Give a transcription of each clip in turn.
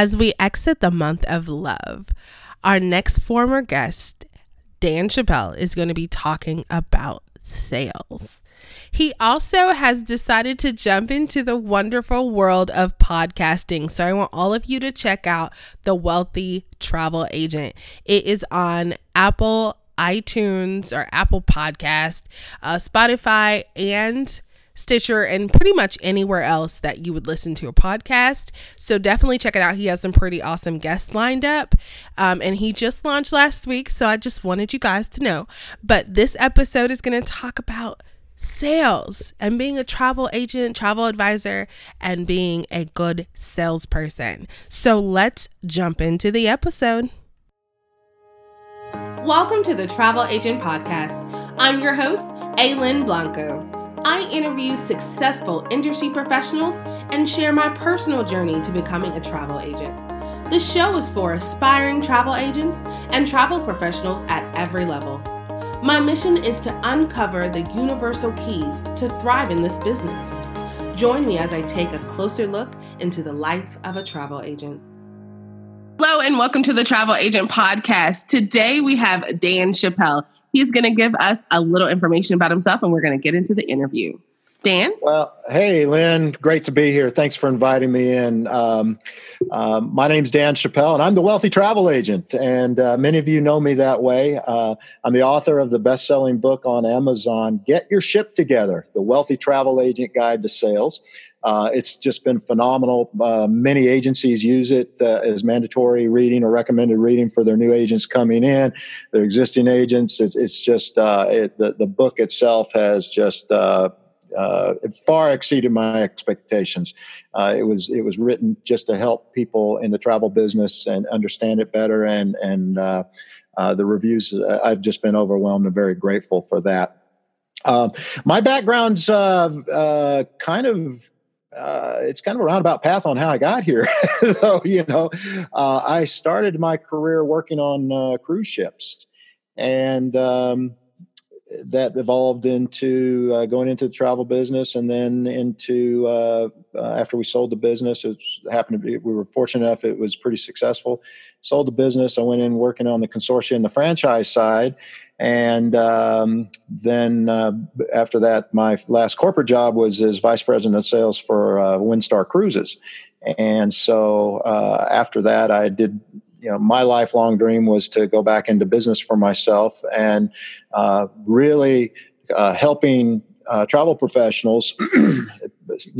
As we exit the month of love, our next former guest, Dan Chappell, is going to be talking about sales. He also has decided to jump into the wonderful world of podcasting. So I want all of you to check out The Wealthy Travel Agent. It is on Apple iTunes or Apple Podcast, uh, Spotify, and Stitcher, and pretty much anywhere else that you would listen to a podcast. So definitely check it out. He has some pretty awesome guests lined up. Um, and he just launched last week. So I just wanted you guys to know. But this episode is going to talk about sales and being a travel agent, travel advisor, and being a good salesperson. So let's jump into the episode. Welcome to the Travel Agent Podcast. I'm your host, Aylin Blanco. I interview successful industry professionals and share my personal journey to becoming a travel agent. The show is for aspiring travel agents and travel professionals at every level. My mission is to uncover the universal keys to thrive in this business. Join me as I take a closer look into the life of a travel agent. Hello, and welcome to the Travel Agent Podcast. Today we have Dan Chappell. He's going to give us a little information about himself and we're going to get into the interview. Dan? Well, hey, Lynn, great to be here. Thanks for inviting me in. Um, um, my name's Dan Chappell, and I'm the Wealthy Travel Agent. And uh, many of you know me that way. Uh, I'm the author of the best selling book on Amazon, Get Your Ship Together The Wealthy Travel Agent Guide to Sales. Uh, it's just been phenomenal. Uh, many agencies use it uh, as mandatory reading or recommended reading for their new agents coming in, their existing agents. It's, it's just uh, it, the the book itself has just uh, uh, far exceeded my expectations. it was it was written just to help people in the travel business and understand it better, and and the reviews. I've just been overwhelmed and very grateful for that. Um, my background's kind of uh, it's kind of a roundabout path on how I got here. so, you know, uh, I started my career working on uh, cruise ships, and um, that evolved into uh, going into the travel business, and then into uh, uh, after we sold the business, it happened to be we were fortunate enough it was pretty successful. Sold the business, I went in working on the consortium, the franchise side, and um, then uh, after that, my last corporate job was as vice president of sales for uh, Windstar Cruises. And so uh, after that, I did. You know, my lifelong dream was to go back into business for myself and uh, really uh, helping uh, travel professionals, you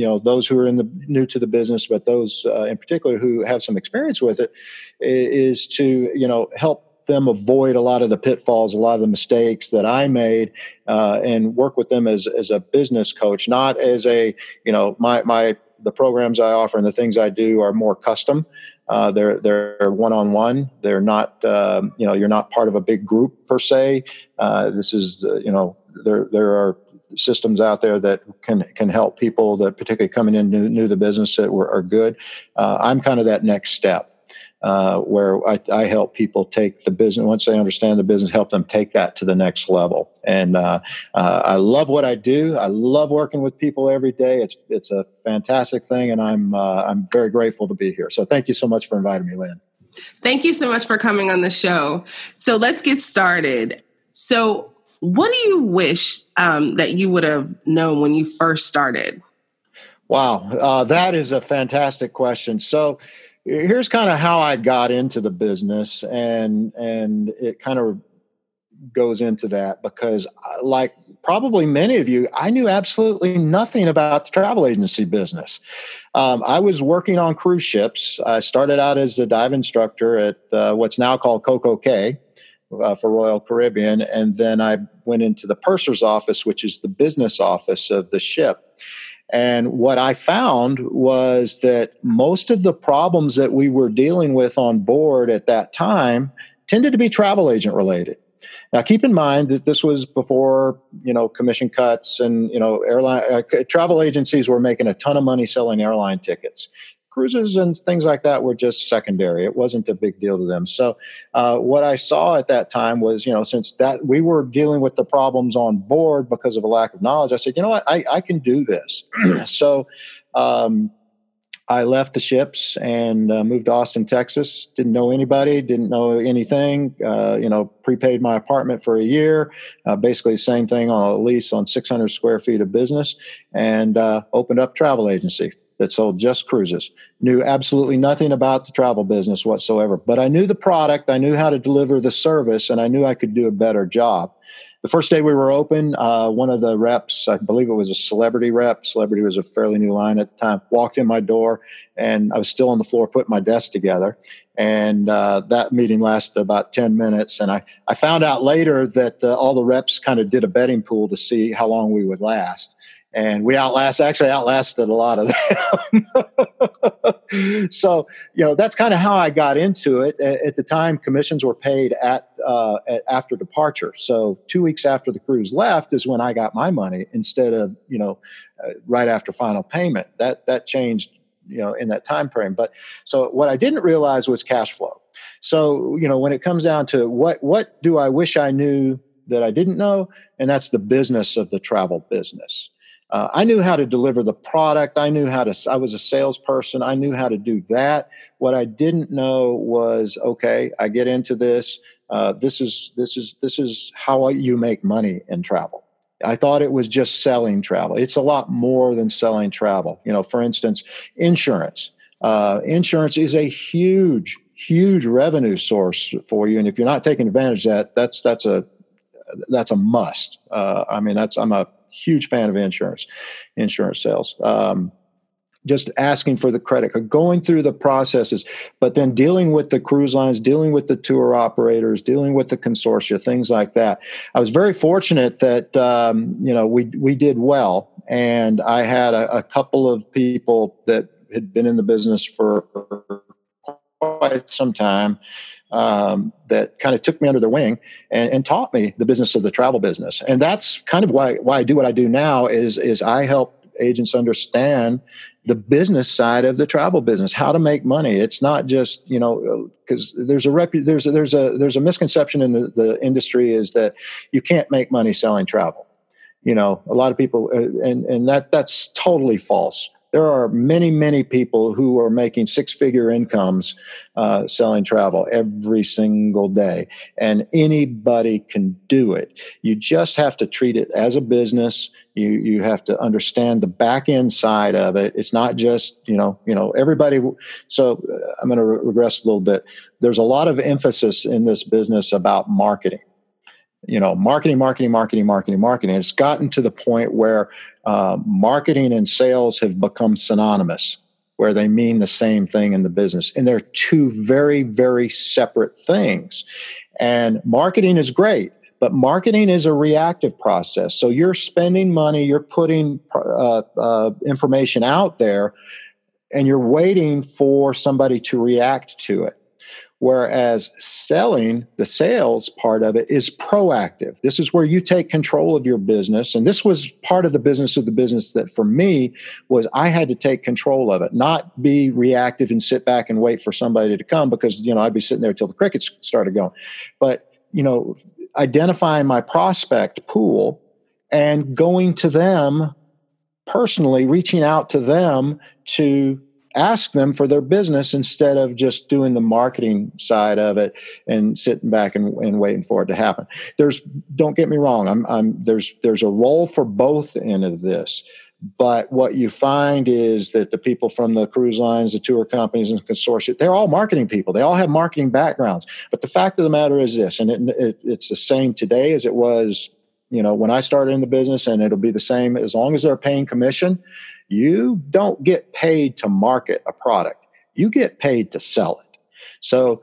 know, those who are in the new to the business, but those uh, in particular who have some experience with it, is to you know help them avoid a lot of the pitfalls, a lot of the mistakes that I made, uh, and work with them as as a business coach, not as a you know my my the programs I offer and the things I do are more custom. Uh, they're they're one on one. They're not um, you know you're not part of a big group per se. Uh, this is uh, you know there there are systems out there that can can help people that particularly coming in new, new to the business that were, are good. Uh, I'm kind of that next step uh, where I, I, help people take the business once they understand the business, help them take that to the next level. And uh, uh, I love what I do. I love working with people every day. It's it's a fantastic thing, and I'm uh, I'm very grateful to be here. So thank you so much for inviting me, Lynn. Thank you so much for coming on the show. So let's get started. So, what do you wish um, that you would have known when you first started? Wow, uh, that is a fantastic question. So here's kind of how I got into the business, and and it kind of goes into that because, uh, like probably many of you, I knew absolutely nothing about the travel agency business. Um, I was working on cruise ships. I started out as a dive instructor at uh, what's now called CocoCay. Uh, for Royal Caribbean, and then I went into the purser's office, which is the business office of the ship. And what I found was that most of the problems that we were dealing with on board at that time tended to be travel agent related. Now, keep in mind that this was before you know commission cuts and you know airline uh, travel agencies were making a ton of money selling airline tickets cruises and things like that were just secondary. It wasn't a big deal to them. So uh, what I saw at that time was, you know, since that we were dealing with the problems on board because of a lack of knowledge, I said, you know what, I, I can do this. so um, I left the ships and uh, moved to Austin, Texas. Didn't know anybody, didn't know anything. Uh, you know, prepaid my apartment for a year. Uh, basically, the same thing on a lease on 600 square feet of business, and uh, opened up travel agency that sold just cruises. Knew absolutely nothing about the travel business whatsoever, but I knew the product, I knew how to deliver the service, and I knew I could do a better job the first day we were open, uh, one of the reps, I believe it was a celebrity rep, celebrity was a fairly new line at the time, walked in my door and I was still on the floor putting my desk together. And uh, that meeting lasted about 10 minutes. And I, I found out later that uh, all the reps kind of did a betting pool to see how long we would last and we outlast actually outlasted a lot of them. so you know that's kind of how I got into it. At the time, commissions were paid at, uh, at, after departure. So two weeks after the cruise left is when I got my money instead of you know uh, right after final payment. That that changed you know in that time frame. But so what I didn't realize was cash flow. So you know when it comes down to what what do I wish I knew that I didn't know, and that's the business of the travel business. Uh, I knew how to deliver the product. I knew how to, I was a salesperson. I knew how to do that. What I didn't know was, okay, I get into this. Uh, this is, this is, this is how you make money in travel. I thought it was just selling travel. It's a lot more than selling travel. You know, for instance, insurance. Uh, insurance is a huge, huge revenue source for you. And if you're not taking advantage of that, that's, that's a, that's a must. Uh, I mean, that's, I'm a, huge fan of insurance, insurance sales. Um, just asking for the credit card, going through the processes, but then dealing with the cruise lines, dealing with the tour operators, dealing with the consortia, things like that. I was very fortunate that um, you know we we did well, and I had a, a couple of people that had been in the business for quite some time um, that kind of took me under their wing and, and, taught me the business of the travel business. And that's kind of why why I do what I do now is is I help agents understand the business side of the travel business, how to make money. It's not just you know because there's a rep, there's a, there's a there's a misconception in the, the industry is that you can't make money selling travel. You know, a lot of people, uh, and and that that's totally false there are many, many people who are making six figure incomes uh, selling travel every single day. And anybody can do it. You just have to treat it as a business. You, you have to understand the back end side of it. It's not just, you know, you know, everybody. So uh, I'm going to re- regress a little bit. There's a lot of emphasis in this business about marketing you know marketing marketing marketing marketing marketing. It's gotten to the point where uh, marketing and sales have become synonymous where they mean the same thing in the business. And they're two very very separate things. And marketing is great but marketing is a reactive process. So you're spending money you're putting uh, uh, information out there and you're waiting for somebody to react to it Whereas selling, the sales part of it is proactive. This is where you take control of your business. And this was part of the business of the business that for me was I had to take control of it, not be reactive and sit back and wait for somebody to come because, you know, I'd be sitting there till the crickets started going. But, you know, identifying my prospect pool and going to them personally, reaching out to them to ask them for their business instead of just doing the marketing side of it and sitting back and, and waiting for it to happen. There's don't get me wrong, I'm, I'm there's there's a role for both end of this. But what you find is that the people from the cruise lines, the tour companies, and consortia, they're all marketing people. They all have marketing backgrounds. But the fact of the matter is this, and it, it, it's the same today as it was, you know, when I started in the business, and it'll be the same as long as they're paying commission you don't get paid to market a product, you get paid to sell it. So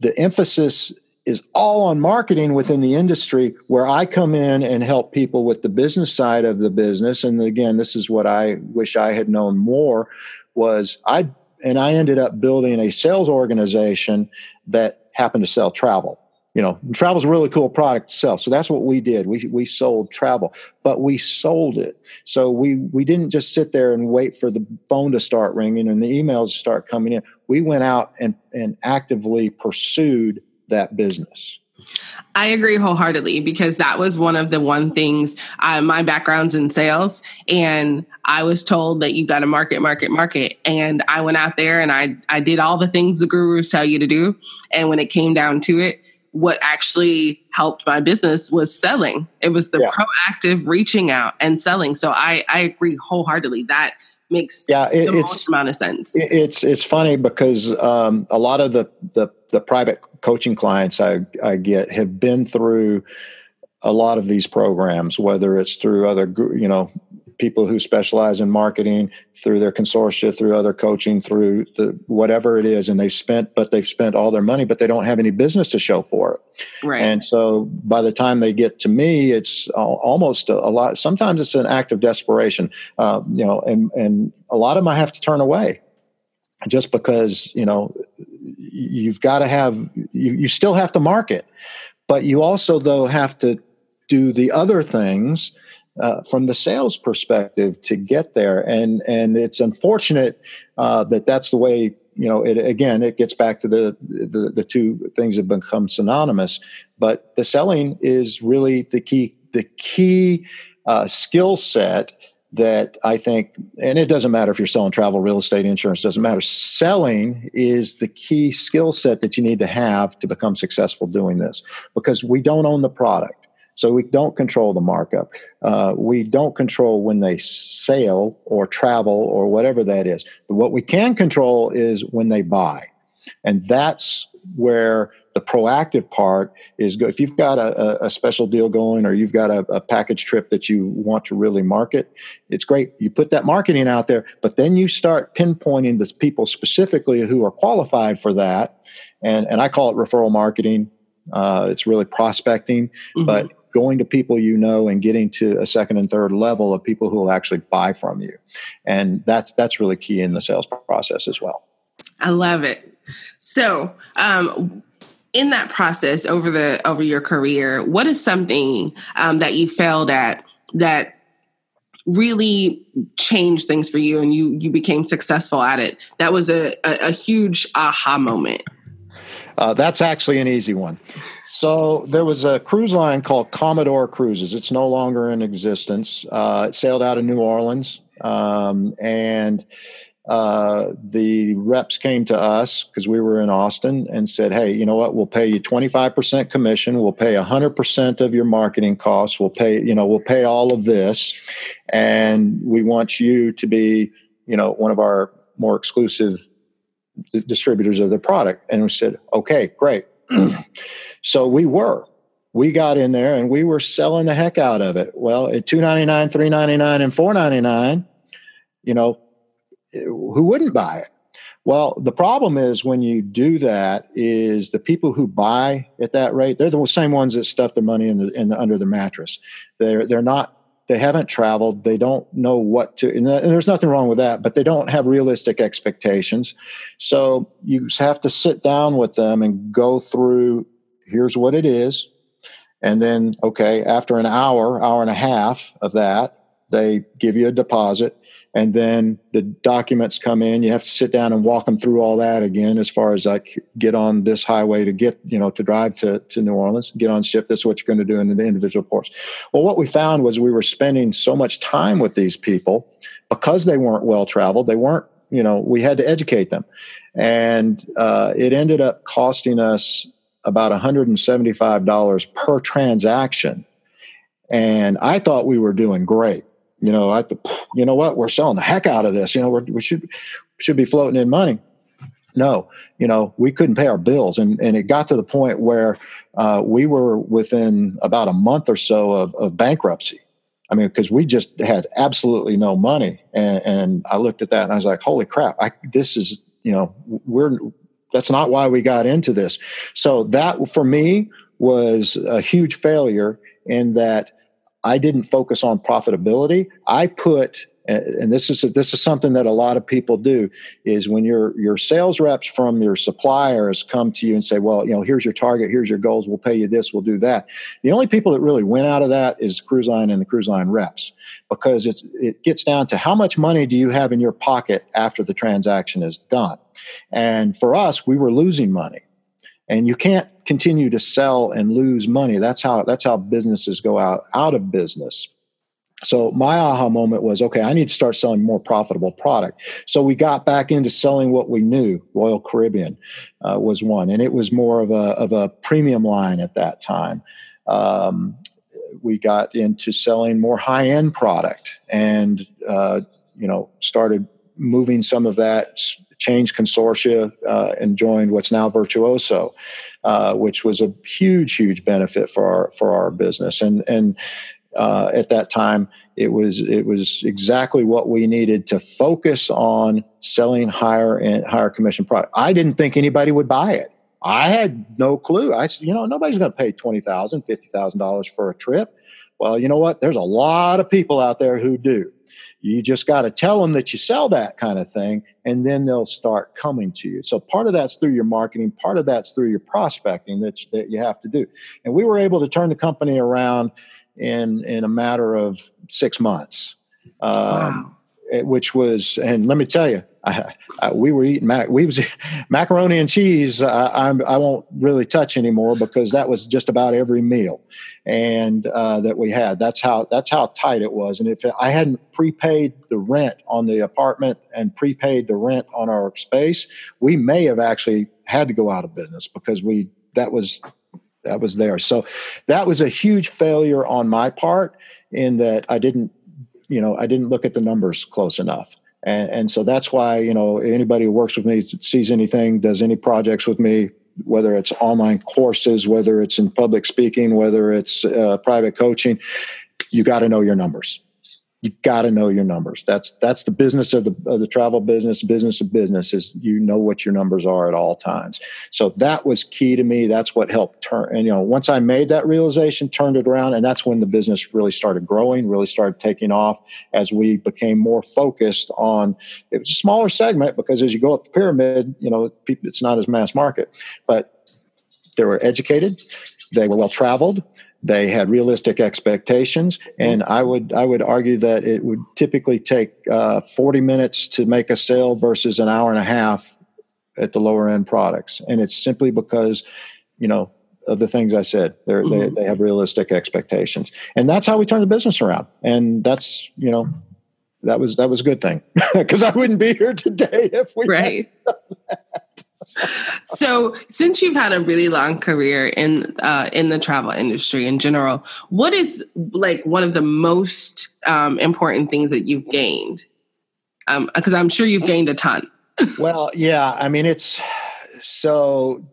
the emphasis is all on marketing within the industry where I come in and help people with the business side of the business. And again, this is what I wish I had known more was I and I ended up building a sales organization that happened to sell travel you know travel is a really cool product to sell so that's what we did we, we sold travel but we sold it so we we didn't just sit there and wait for the phone to start ringing and the emails to start coming in we went out and and actively pursued that business I agree wholeheartedly because that was one of the one things. Uh, my background's in sales, and I was told that you got to market, market, market. And I went out there and I I did all the things the gurus tell you to do. And when it came down to it, what actually helped my business was selling. It was the yeah. proactive reaching out and selling. So I I agree wholeheartedly that makes yeah it, the most amount of sense. It's it's funny because um, a lot of the the the private coaching clients I, I get have been through a lot of these programs, whether it's through other, you know, people who specialize in marketing, through their consortia, through other coaching, through the whatever it is, and they've spent, but they've spent all their money, but they don't have any business to show for it. Right. And so by the time they get to me, it's almost a, a lot. Sometimes it's an act of desperation, uh, you know, and and a lot of them I have to turn away just because you know you've got to have you, you still have to market but you also though have to do the other things uh, from the sales perspective to get there and and it's unfortunate uh, that that's the way you know it again it gets back to the, the the two things have become synonymous but the selling is really the key the key uh, skill set that I think, and it doesn't matter if you're selling travel, real estate, insurance, doesn't matter. Selling is the key skill set that you need to have to become successful doing this because we don't own the product. So we don't control the markup. Uh, we don't control when they sail or travel or whatever that is. But what we can control is when they buy. And that's where the proactive part is go if you've got a, a special deal going or you've got a, a, package trip that you want to really market it's great you put that marketing out there but then you start pinpointing the people specifically who are qualified for that and and i call it referral marketing uh, it's really prospecting mm-hmm. but going to people you know and getting to a second and third level of people who will actually buy from you and that's that's really key in the sales process as well i love it so um, in that process over the over your career, what is something um, that you failed at that really changed things for you and you you became successful at it? That was a, a, a huge aha moment. Uh, that's actually an easy one. So there was a cruise line called Commodore Cruises. It's no longer in existence. Uh, it sailed out of New Orleans, um, and uh, the reps came to us because we were in Austin and said, "Hey, you know what? We'll pay you 25% commission. We'll pay 100% of your marketing costs. We'll pay, you know, we'll pay all of this, and we want you to be, you know, one of our more exclusive distributors of the product." And we said, "Okay, great." so we were. We got in there and we were selling the heck out of it. Well, at 299, 399 and 499, you know, who wouldn't buy it? Well, the problem is when you do that is the people who buy at that rate, they're the same ones that stuff their money in the, in the, under the mattress. They're they're not they haven't traveled. They don't know what to, and there's nothing wrong with that, but they don't have realistic expectations. So you have to sit down with them and go through here's what it is. And then, okay, after an hour, hour and a half of that, they give you a deposit. And then the documents come in. You have to sit down and walk them through all that again as far as like get on this highway to get you know to drive to, to new orleans get on ship. This is what you're going to do in the individual ports well what we found was we were spending so much time with these people because they weren't well traveled. They weren't you know we had to educate them. And uh, it ended up costing us about $175 per transaction and i thought we were doing great you know, I, you know what, we're selling the heck out of this. You know, we should should be floating in money. No, you know, we couldn't pay our bills, and and it got to the point where uh, we were within about a month or so of, of bankruptcy. I mean, because we just had absolutely no money, and, and I looked at that and I was like, "Holy crap! I, this is you know, we're that's not why we got into this." So that for me was a huge failure in that I didn't focus on profitability. I put and this is this is something that a lot of people do is when your your sales reps from your suppliers come to you and say well you know here's your target here's your goals we'll pay you this we'll do that the only people that really win out of that is cruise line and the cruise line reps because it's it gets down to how much money do you have in your pocket after the transaction is done and for us we were losing money and you can't continue to sell and lose money. That's how that's how businesses go out out of business. So my aha moment was okay, I need to start selling more profitable product. So we got back into selling what we knew. Royal Caribbean uh, was one, and it was more of a of a premium line at that time. Um, we got into selling more high end product, and uh, you know started moving some of that changed consortia uh, and joined what's now Virtuoso, uh, which was a huge, huge benefit for our for our business. And and uh, at that time, it was it was exactly what we needed to focus on selling higher and higher commission product. I didn't think anybody would buy it. I had no clue. I said, you know, nobody's going to pay twenty thousand, fifty thousand dollars for a trip. Well, you know what? There's a lot of people out there who do. You just got to tell them that you sell that kind of thing, and then they'll start coming to you. So part of that's through your marketing, part of that's through your prospecting that that you have to do. And we were able to turn the company around in in a matter of six months. Um, wow. Which was, and let me tell you, I, I, we were eating mac. We was macaroni and cheese. I, I, won't really touch anymore because that was just about every meal, and uh, that we had. That's how that's how tight it was. And if I hadn't prepaid the rent on the apartment and prepaid the rent on our space, we may have actually had to go out of business because we that was that was there. So that was a huge failure on my part in that I didn't you know I didn't look at the numbers close enough and, and so that's why you know anybody who works with me sees anything does any projects with me whether it's online courses whether it's in public speaking whether it's uh, private coaching you got to know your numbers you got to know your numbers. That's that's the business of the of the travel business. Business of business is you know what your numbers are at all times. So that was key to me. That's what helped turn. And you know, once I made that realization, turned it around, and that's when the business really started growing, really started taking off as we became more focused on. It was a smaller segment because as you go up the pyramid, you know, it's not as mass market, but they were educated, they were well traveled they had realistic expectations, and I would I would argue that it would typically take uh, 40 minutes to make a sale versus an hour and a half at the lower end products, and it's simply because you know of the things I said. Mm-hmm. They they have realistic expectations, and that's how we turn the business around. And that's you know that was that was a good thing because I wouldn't be here today if we right so since you've had a really long career in uh, in the travel industry in general what is like one of the most um, important things that you've gained? Because um, i'm sure you've gained a ton. Well yeah i mean it's so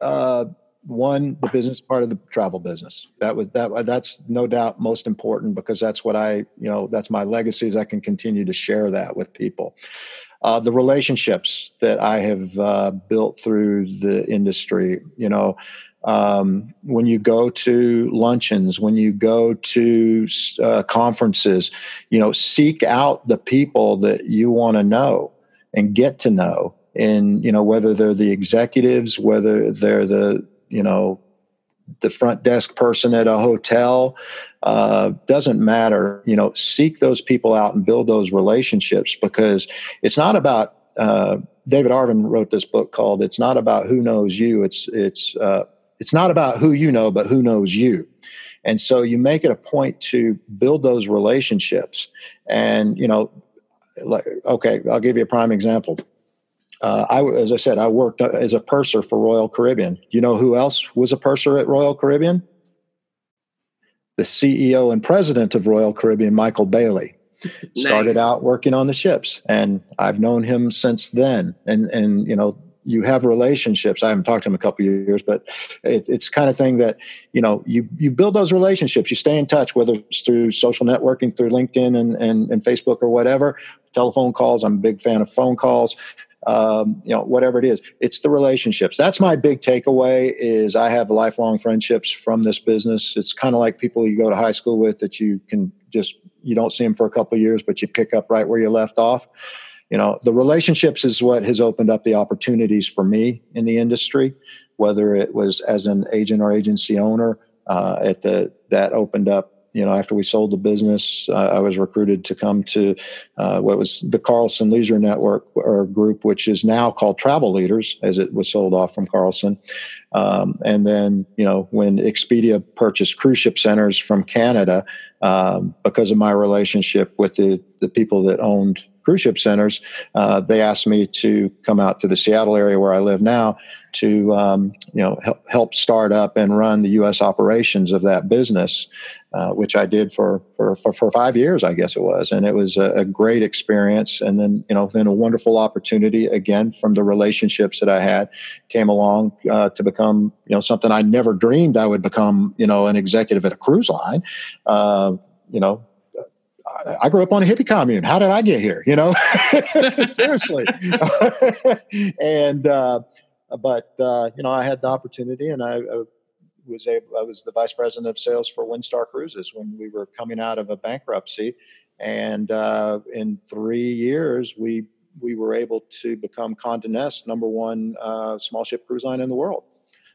uh, one the business part of the travel business. That was that that's no doubt most important because that's what i you know that's my legacies i can continue to share that with people uh, the relationships that I have uh, built through the industry. You know, um, when you go to luncheons, when you go to uh, conferences, you know, seek out the people that you want to know and get to know. And you know, whether they're the executives, whether they're the you know the front desk person at a hotel uh, doesn't matter. You know seek those people out and build those relationships because it's not about uh, david avrin wrote this book called it's not about who knows you. It's it's uh, it's not about who you know but who knows you. And so you make it a point to build those relationships. And you know like okay i'll give you a prime example uh, I, as I said, I worked uh, as a purser for Royal Caribbean. You know who else was a purser at Royal Caribbean? The CEO and president of Royal Caribbean, Michael Bayley. Nice. Started out working on the ships, and I've known him since then. And and you know, you have relationships. I haven't talked to him a couple of years, but it, it's kind of thing that you know you you build those relationships. You stay in touch, whether it's through social networking, through LinkedIn and and, and Facebook or whatever. Telephone calls. I'm a big fan of phone calls um, you know whatever it is. It's the relationships. That's my big takeaway is i have lifelong friendships from this business. It's kind of like people you go to high school with that you can just you don't see them for a couple years but you pick up right where you left off. You know the relationships is what has opened up the opportunities for me in the industry whether it was as an agent or agency owner uh, at the that opened up you know, after we sold the business, uh, I was recruited to come to uh, what was the Carlson Leisure Network or group, which is now called Travel Leaders, as it was sold off from Carlson. Um, and then, you know, when Expedia purchased cruise ship centers from Canada, um, because of my relationship with the, the people that owned cruise ship centers, uh, they asked me to come out to the Seattle area where I live now to um, you know help, help start up and run the U.S. operations of that business, uh, which I did for, for, for for five years, I guess it was, and it was a, a, great experience. And then you know then a wonderful opportunity again from the relationships that I had came along uh, to become you know something I never dreamed I would become you know an executive at a cruise line. Uh, you know, I grew up on a hippie commune. How did I get here? You know, seriously. and uh, but uh, you know, I had the opportunity, and I, I, was able. I was the vice president of sales for Windstar Cruises when we were coming out of a bankruptcy, and uh, in three years we we were able to become Condé Nast number one uh, small ship cruise line in the world.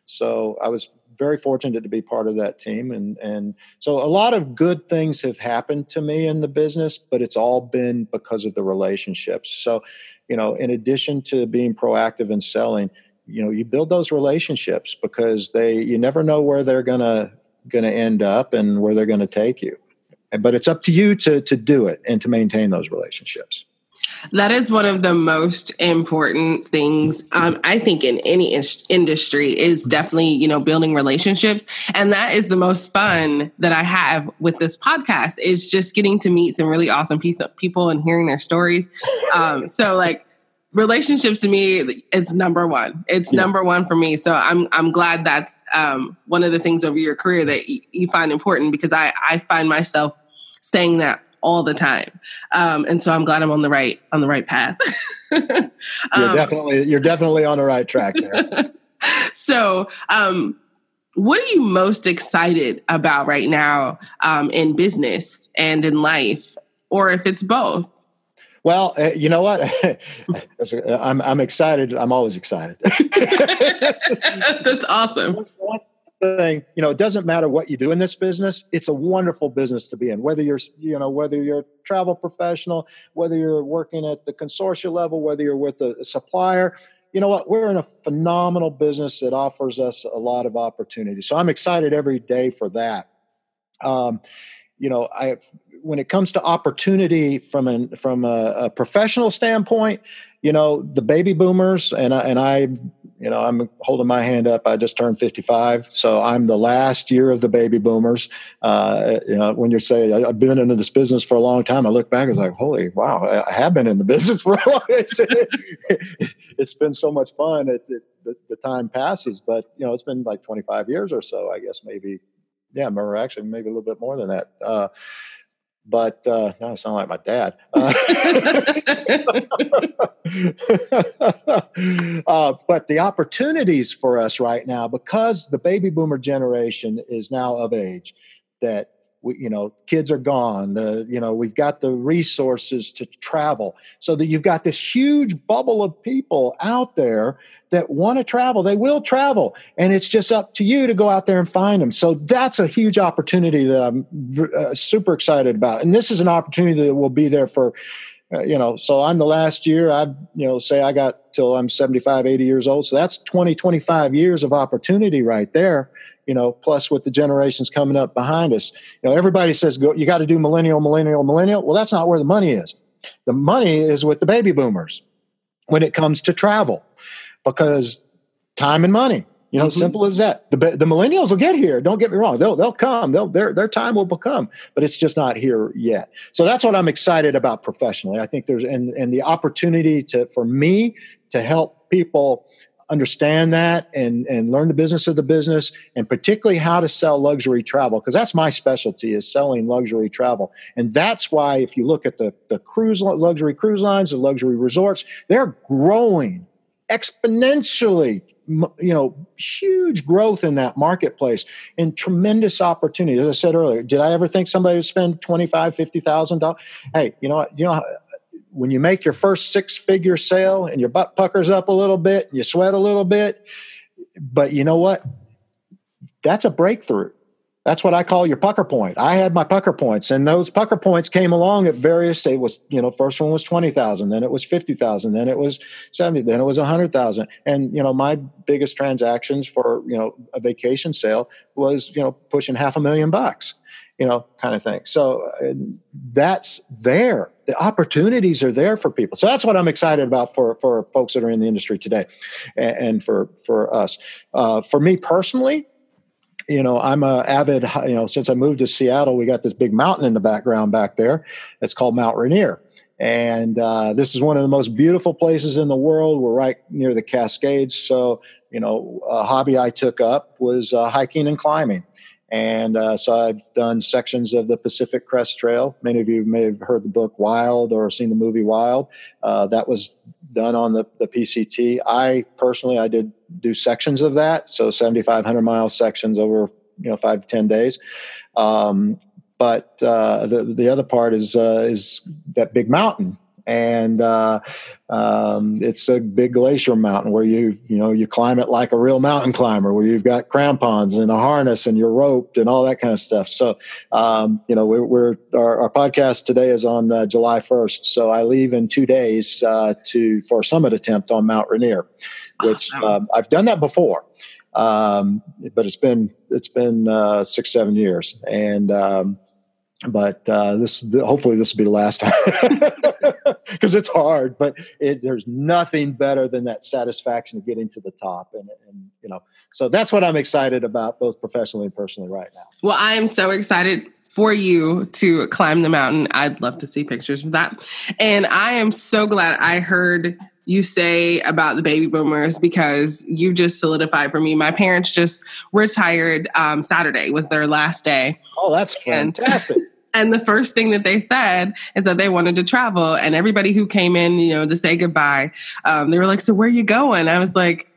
So I was very fortunate to be part of that team and and so a lot of good things have happened to me in the business but it's all been because of the relationships. So you know in addition to being proactive in selling you know you build those relationships because they you never know where they're gonna gonna end up and where they're gonna take you. But it's up to you to to do it and to maintain those relationships that is one of the most important things um, I think in any industry is definitely you know building relationships, and that is the most fun that I have with this podcast is just getting to meet some really awesome piece of people and hearing their stories. Um, so like relationships to me is number one. It's yeah. number one for me. So I'm I'm glad that's um, one of the things over your career that y- you find important because I I find myself saying that all the time. Um, and so I'm glad I'm on the right on the right path. um, you're definitely you're definitely on the right track there. so um, what are you most excited about right now um, in business and in life, or if it's both? Well, uh, you know what? I'm I'm excited. I'm always excited. That's awesome thing, you know, it doesn't matter what you do in this business. It's a wonderful business to be in. Whether you're, you know, whether you're a travel professional, whether you're working at the consortia level, whether you're with a supplier, you know what? We're in a phenomenal business that offers us a lot of opportunity. So I'm excited every day for that. Um, you know, I when it comes to opportunity from an from a, a professional standpoint, you know, the baby boomers and I, and I you know, I'm holding my hand up. I just turned 55, so I'm the last year of the baby boomers. Uh, you know, when you're saying I've been in this business for a long time, I look back, and it's like, holy wow, I have been in the business for a long. It's, it's been so much fun. It, it, the, the time passes, but you know, it's been like 25 years or so, I guess, maybe. Yeah, remember actually maybe a little bit more than that. Uh, but uh, now I sound like my dad. Uh, uh, but the opportunities for us right now, because the baby boomer generation is now of age, that we, you know, kids are gone. The, you know, we've got the resources to travel, so that you've got this huge bubble of people out there that want to travel, they will travel. And it's just up to you to go out there and find them. So that's a huge opportunity that I'm uh, super excited about. And this is an opportunity that will be there for, uh, you know, so I'm the last year, I, you know, say I got till I'm 75, 80 years old. So that's 20, 25 years of opportunity right there, you know, plus with the generations coming up behind us. You know, everybody says, go, you got to do millennial, millennial, millennial. Well, that's not where the money is. The money is with the baby boomers when it comes to travel because time and money. You know, mm-hmm. simple as that. The the millennials will get here. Don't get me wrong; they'll they'll come. They'll their their time will become, but it's just not here yet. So that's what I'm excited about professionally. I think there's and and the opportunity to for me to help people understand that and and learn the business of the business and particularly how to sell luxury travel because that's my specialty is selling luxury travel and that's why if you look at the the cruise luxury cruise lines the luxury resorts they're growing exponentially you know huge growth in that marketplace and tremendous opportunity. As i said earlier did i ever think somebody would spend 25 50000 dollars hey you know what you know when you make your first six figure sale and your butt puckers up a little bit and you sweat a little bit but you know what? That's a breakthrough That's what I call your pucker point. I had my pucker points, and those pucker points came along at various. It was you know first one was twenty thousand, then it was fifty thousand, then it was seventy, then it was a hundred thousand, and you know my biggest transactions for you know a vacation sale was you know pushing half a million bucks, you know kind of thing. So that's there. The opportunities are there for people. So that's what I'm excited about for for folks that are in the industry today, and, and for for us. Uh, for me personally you know, I'm a avid, you know, since I moved to Seattle, we got this big mountain in the background back there. It's called Mount Rainier. And uh, this is one of the most beautiful places in the world. We're right near the Cascades. So, you know, a hobby I took up was uh, hiking and climbing. And uh, so I've done sections of the Pacific Crest Trail. Many of you may have heard the book Wild or seen the movie Wild. Uh, that was done on the, the PCT. I personally, I did do sections of that, so 7,500 mile sections over you know five to ten days. Um, but uh, the the other part is uh, is that big mountain and uh, um, it's a big glacier mountain where you you know you climb it like a real mountain climber, where you've got crampons and a harness and you're roped and all that kind of stuff. So um, you know we're, we're our, our, podcast today is on uh, July 1st, so I leave in two days uh, to for a summit attempt on Mount Rainier, which awesome. Um, I've done that before. Um, but it's been it's been uh, six seven years, and um, but uh, this hopefully this will be the last time because it's hard but it, there's nothing better than that satisfaction of getting to the top and, and you know so that's what i'm excited about both professionally and personally right now well i am so excited for you to climb the mountain i'd love to see pictures of that and i am so glad i heard you say about the baby boomers because you just solidified for me. My parents just retired um, Saturday was their last day. Oh, that's fantastic. And the first thing that they said is that they wanted to travel. And everybody who came in, you know, to say goodbye, um, they were like, So where are you going? I was like,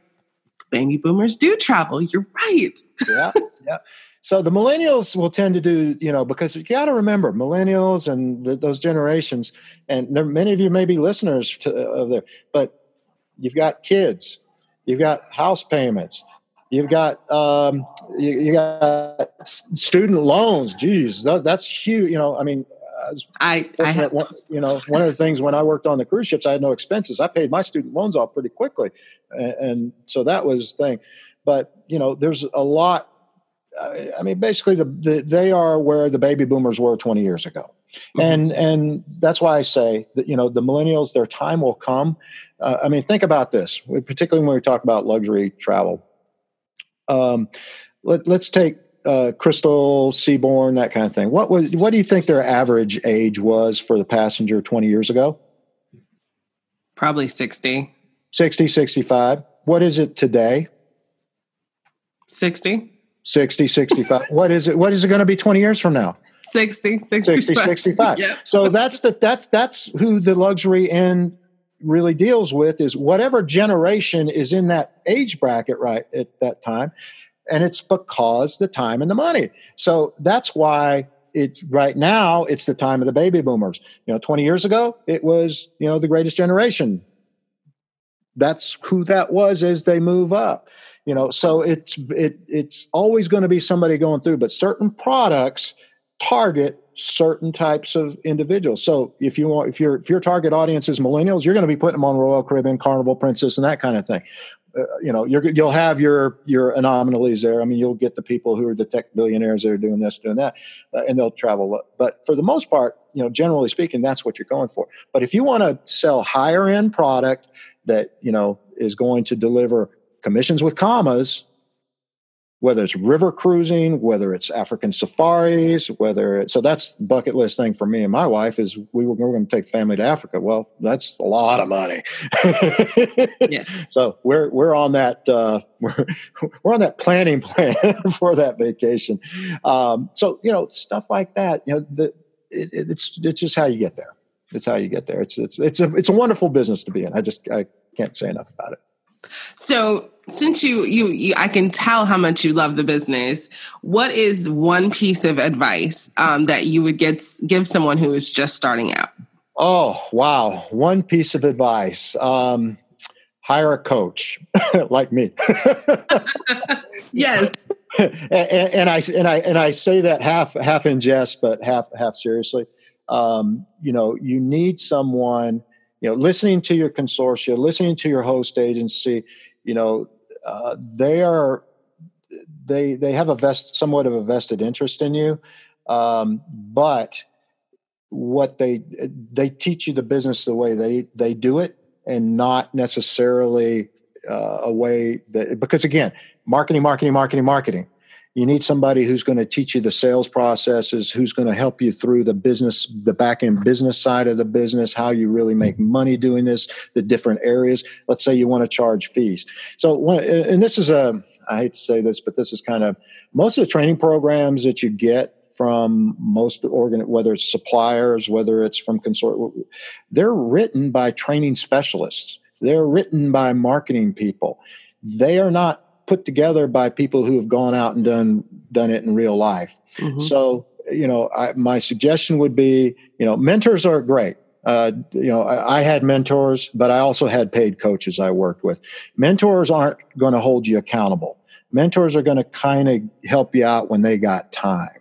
Baby boomers do travel. You're right. yeah. Yeah. So the millennials will tend to do, you know, because you got to remember millennials and those generations, and there, many of you may be listeners to, of there, but you've got kids, you've got house payments, You've got um, you, you, got student loans. Geez, that, that's huge. You know, I mean, I, I have, one, you know, one of the things when I worked on the cruise ships, I had no expenses. I paid my student loans off pretty quickly, and, and so that was the thing. But you know, there's a lot. I mean, basically, the, the, they are where the baby boomers were 20 years ago, mm-hmm. and and that's why I say that you know the millennials, their time will come. Uh, I mean, think about this, particularly when we talk about luxury travel um, let, us take uh, Crystal, Seabourn, that kind of thing. What was what do you think their average age was for the passenger 20 years ago? Probably 60. 60, 65. What is it today? 60. 60, 65. what is it? What is it going to be 20 years from now? 60, 65. 60, 65. yeah. So that's the that's that's who the luxury end really deals with is whatever generation is in that age bracket right at that time and it's because the time and the money. So that's why it's right now it's the time of the baby boomers. You know 20 years ago it was you know the greatest generation. That's who that was as they move up you know so it's it, it's always going to be somebody going through but certain products target certain types of individuals. So if you want, if your if your target audience is millennials, you're going to be putting them on Royal Caribbean, Carnival, Princess, and that kind of thing. Uh, you know, you will have your your anomalies there. I mean, you'll get the people who are the tech billionaires that are doing this, doing that, uh, and they'll travel. But for the most part, you know, generally speaking, that's what you're going for. But if you want to sell higher end product that you know is going to deliver commissions with commas whether it's river cruising, whether it's African safaris, whether it's so that's bucket list thing for me and my wife is we were, we going to take the family to Africa. Well, that's a lot of money. yes. So we're we're on that uh, we're we're on that planning plan for that vacation. Um, so you know stuff like that. You know the, it, it's it's just how you get there. It's how you get there. It's it's it's a it's a wonderful business to be in. I just I can't say enough about it. So since you, you, you I can tell how much you love the business. What is one piece of advice um, that you would get give someone who is just starting out? Oh wow! One piece of advice: um, hire a coach like me. yes. and, and, I and I and I say that half half in jest, but half half seriously. Um, you know, you need someone. You know, listening to your consortia, listening to your host agency. You know, uh, they are they they have a vest somewhat of a vested interest in you, um, but what they they teach you the business the way they they do it and not necessarily uh, a way that because again marketing marketing marketing marketing you need somebody who's going to teach you the sales processes who's going to help you through the business the back end business side of the business how you really make mm-hmm. money doing this the different areas. Let's say you want to charge fees. So and this is a i hate to say this but this is kind of most of the training programs that you get from most organ whether it's suppliers whether it's from consort they're written by training specialists. They're written by marketing people. They are not put together by people who have gone out and done done it in real life. Mm-hmm. So, you know, I, my suggestion would be, you know, mentors are great. Uh, you know, I, I, had mentors, but I also had paid coaches I worked with. Mentors aren't going to hold you accountable. Mentors are going to kind of help you out when they got time.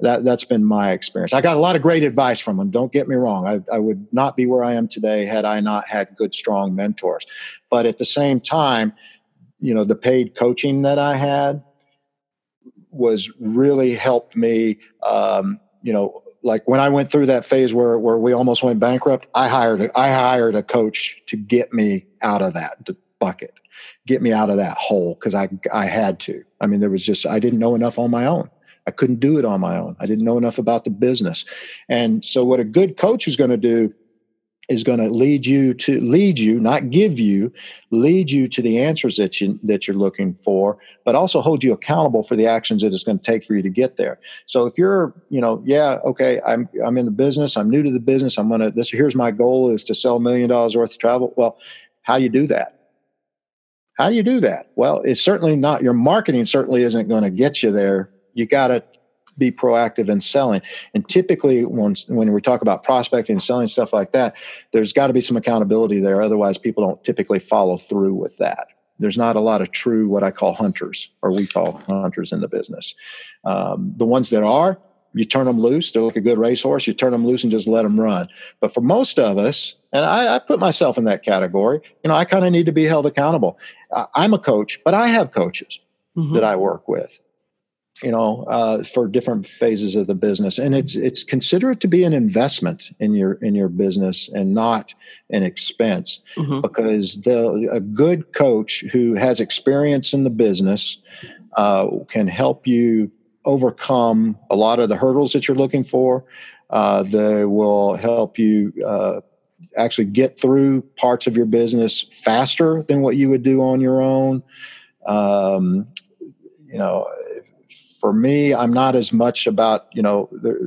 That that's been my experience. I got a lot of great advice from them. Don't get me wrong. I, I would not be where I am today had I not had good, strong mentors. But at the same time, you know the paid coaching that I had was really helped me. Um, you know, like when I went through that phase where where we almost went bankrupt, I hired a, I hired a coach to get me out of that bucket, get me out of that hole because I I had to. I mean, there was just I didn't know enough on my own. I couldn't do it on my own. I didn't know enough about the business, and so what a good coach is going to do is going to lead you to lead you not give you lead you to the answers that you that you're looking for but also hold you accountable for the actions that it's going to take for you to get there. So if you're you know yeah okay i'm i'm in the business i'm new to the business i'm going to this here's my goal is to sell a million dollars worth of travel. Well how do you do that? How do you do that? Well it's certainly not your marketing certainly isn't going to get you there. You got to be proactive in selling. And typically, when when we talk about prospecting and selling stuff like that, there's got to be some accountability there. Otherwise, people don't typically follow through with that. There's not a lot of true what I call hunters, or we call hunters in the business. Um, the ones that are, you turn them loose. They're like a good racehorse. You turn them loose and just let them run. But for most of us, and I, I put myself in that category, you know, I kind of need to be held accountable. I'm a coach, but I have coaches mm-hmm. that I work with you know uh, for different phases of the business. And it's it's consider it to be an investment in your in your business and not an expense mm-hmm. because the a good coach who has experience in the business uh, can help you overcome a lot of the hurdles that you're looking for. Uh, they will help you uh, actually get through parts of your business faster than what you would do on your own. Um, you know for me, I'm not as much about you know. There,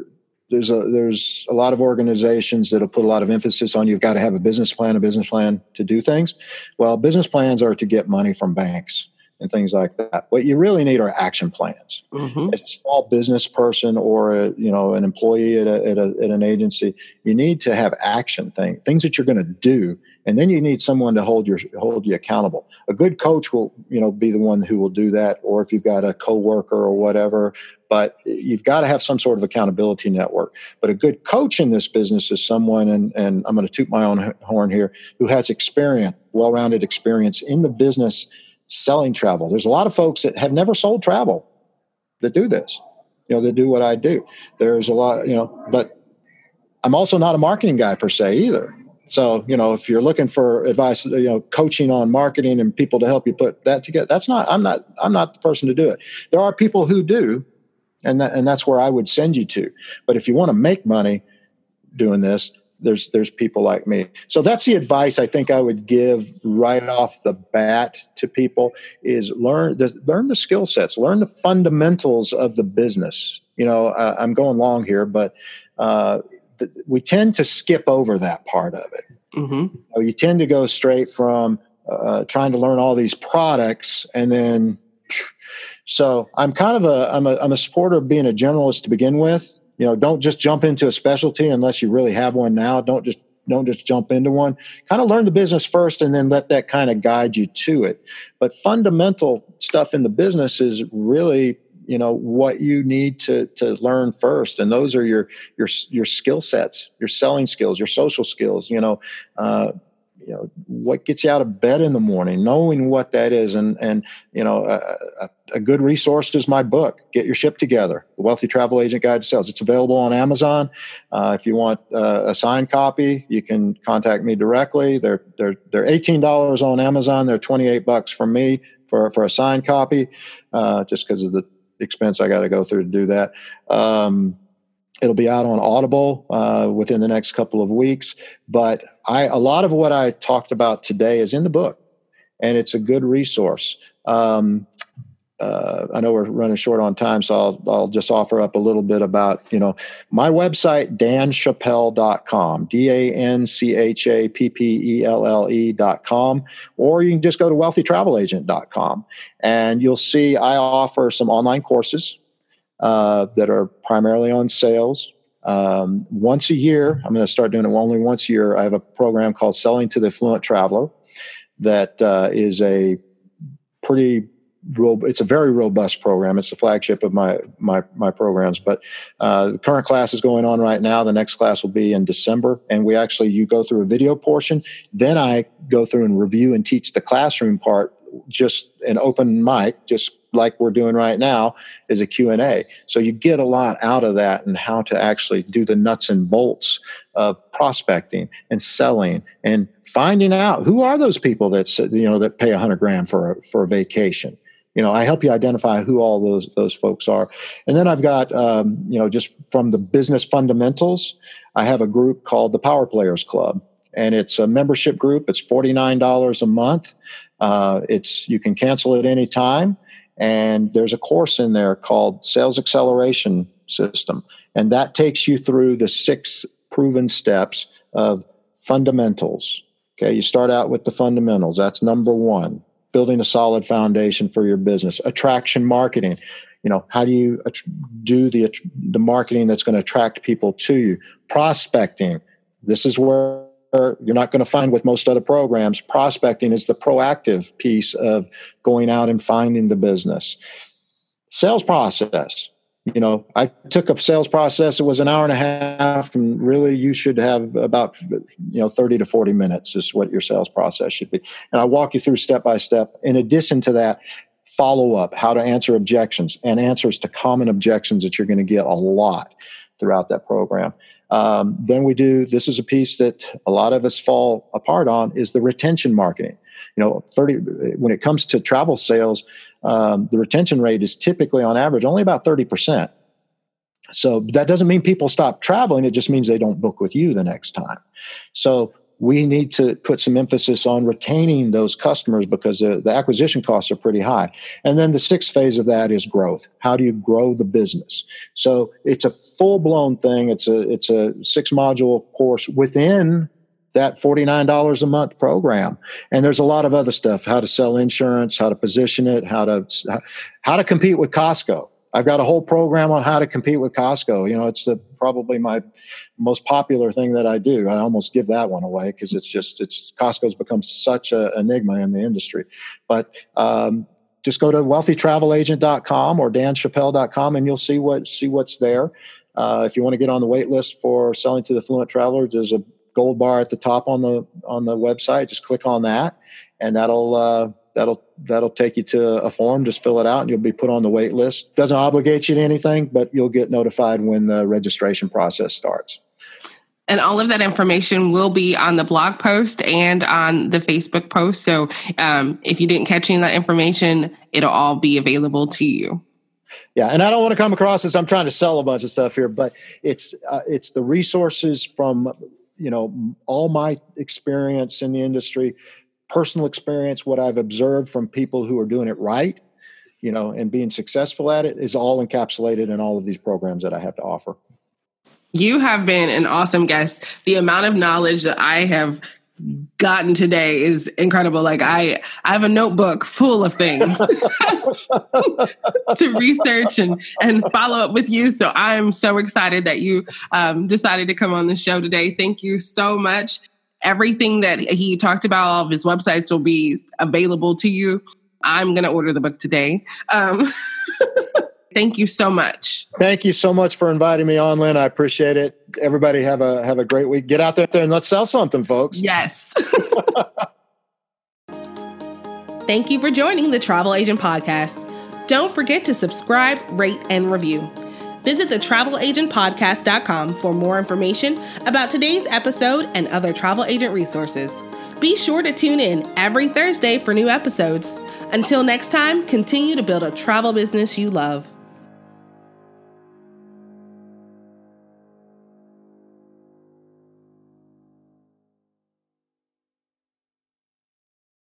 there's a there's a lot of organizations that'll put a lot of emphasis on you've got to have a business plan, a business plan to do things. Well, business plans are to get money from banks and things like that. What you really need are action plans. Mm-hmm. As a small business person or a, you know an employee at, a, at, a, at an agency, you need to have action thing things that you're going to do and then you need someone to hold your hold you accountable. A good coach will you know be the one who will do that or if you've got a coworker or whatever but you've got to have some sort of accountability network. But a good coach in this business is someone and, and i'm going to toot my own horn here who has experience well-rounded experience in the business selling travel. There's a lot of folks that have never sold travel that do this you know that do what i do. There's a lot you know but i'm also not a marketing guy per se either so, you know, if you're looking for advice, you know, coaching on marketing and people to help you put that together, that's not, I'm not, I'm not the person to do it. There are people who do, and that, and that's where I would send you to. But if you want to make money doing this, there's, there's people like me. So that's the advice I think I would give right off the bat to people is learn the, learn the skill sets, learn the fundamentals of the business. You know, I'm going long here, but, uh, we tend to skip over that part of it. Mm-hmm. You, know, you, tend to go straight from uh, trying to learn all these products and then. So I'm kind of a I'm a I'm a supporter of being a generalist to begin with. You know, don't just jump into a specialty unless you really have one now. Don't just don't just jump into one. Kind of learn the business first and then let that kind of guide you to it. But fundamental stuff in the business is really you know what you need to to learn first. And those are your your your skill sets your selling skills your social skills you know uh, you know what gets you out of bed in the morning knowing what that is. And and you know a, a, good resource is my book get your ship together the wealthy travel agent guide to sales. It's available on amazon. Uh, if you want uh, a signed copy you can contact me directly. They're they're they're $18 on amazon. They're 28 bucks from me for for a signed copy uh, just because of the expense i got to go through to do that um, It'll be out on Audible uh, within the next couple of weeks. But I, a lot of what I talked about today is in the book, and it's a good resource. Um, uh, I know we're running short on time, so I'll, I'll just offer up a little bit about, you know, my website, danchappell.com, D-A-N-C-H-A-P-P-E-L-L-E.com, or you can just go to wealthytravelagent.com and you'll see I offer some online courses uh, that are primarily on sales. Um, once a year, I'm going to start doing it only once a year. I have a program called Selling to the Affluent Traveler that uh, is a pretty it's a very robust program. It's the flagship of my my my programs. But uh, the current class is going on right now. The next class will be in December, and we actually you go through a video portion. Then I go through and review and teach the classroom part, just an open mic, just like we're doing right now is a q&a so you get a lot out of that and how to actually do the nuts and bolts of prospecting and selling and finding out who are those people that you know that pay 100 grand for a, for a vacation you know i help you identify who all those those folks are and then i've got um, you know just from the business fundamentals i have a group called the power players club and it's a membership group it's $49 a month uh, it's you can cancel at any time and there's a course in there called Sales Acceleration System. And that takes you through the six proven steps of fundamentals. Okay, you start out with the fundamentals. That's number one, building a solid foundation for your business. Attraction marketing. You know, how do you do the, the marketing that's going to attract people to you? Prospecting. This is where you're not going to find with most other programs. Prospecting is the proactive piece of going out and finding the business. Sales process. You know, I took a sales process. It was an hour and a half, and really, you should have about you know thirty to forty minutes is what your sales process should be. And I walk you through step by step. In addition to that, follow up, how to answer objections, and answers to common objections that you're going to get a lot throughout that program. Um, then we do this is a piece that a lot of us fall apart on is the retention marketing. You know, 30 when it comes to travel sales, um, the retention rate is typically on average only about 30%. So that doesn't mean people stop traveling. It just means they don't book with you the next time. So we need to put some emphasis on retaining those customers because the, the, acquisition costs are pretty high. And then the sixth phase of that is growth. How do you grow the business? So it's a full blown thing. It's a it's a six module course within that $49 a month program and there's a lot of other stuff how to sell insurance how to position it how to how to compete with costco I've got a whole program on how to compete with Costco. You know, it's the, probably my most popular thing that I do. I almost give that one away because it's just it's Costco's become such an enigma in the industry. But um, just go to wealthytravelagent.com or danchappell.com and you'll see what see what's there. Uh, if you want to get on the wait list for selling to the affluent traveler, there's a gold bar at the top on the on the website. Just click on that, and that'll uh, that'll that'll take you to a form. Just fill it out and you'll be put on the wait list. Doesn't obligate you to anything but you'll get notified when the registration process starts. And all of that information will be on the blog post and on the facebook post. So um, if you didn't catch any of that information it'll all be available to you. Yeah and i don't want to come across as i'm trying to sell a bunch of stuff here but it's uh, it's the resources from you know all my experience in the industry personal experience, what I've observed from people who are doing it right, you know, and being successful at it is all encapsulated in all of these programs that I have to offer. You have been an awesome guest. The amount of knowledge that I have gotten today is incredible. Like I, I have a notebook full of things to research and and follow up with you. So I'm so excited that you um, decided to come on the show today. Thank you so much everything that he talked about, all of his websites will be available to you. I'm going to order the book today. Um, Thank you so much. Thank you so much for inviting me on, Lynn. I appreciate it. Everybody have a have a great week. Get out there and let's sell something, folks. Yes. Thank you for joining the Travel Agent Podcast. Don't forget to subscribe, rate, and review. Visit thetravelagentpodcast.com for more information about today's episode and other travel agent resources. Be sure to tune in every Thursday for new episodes. Until next time, continue to build a travel business you love.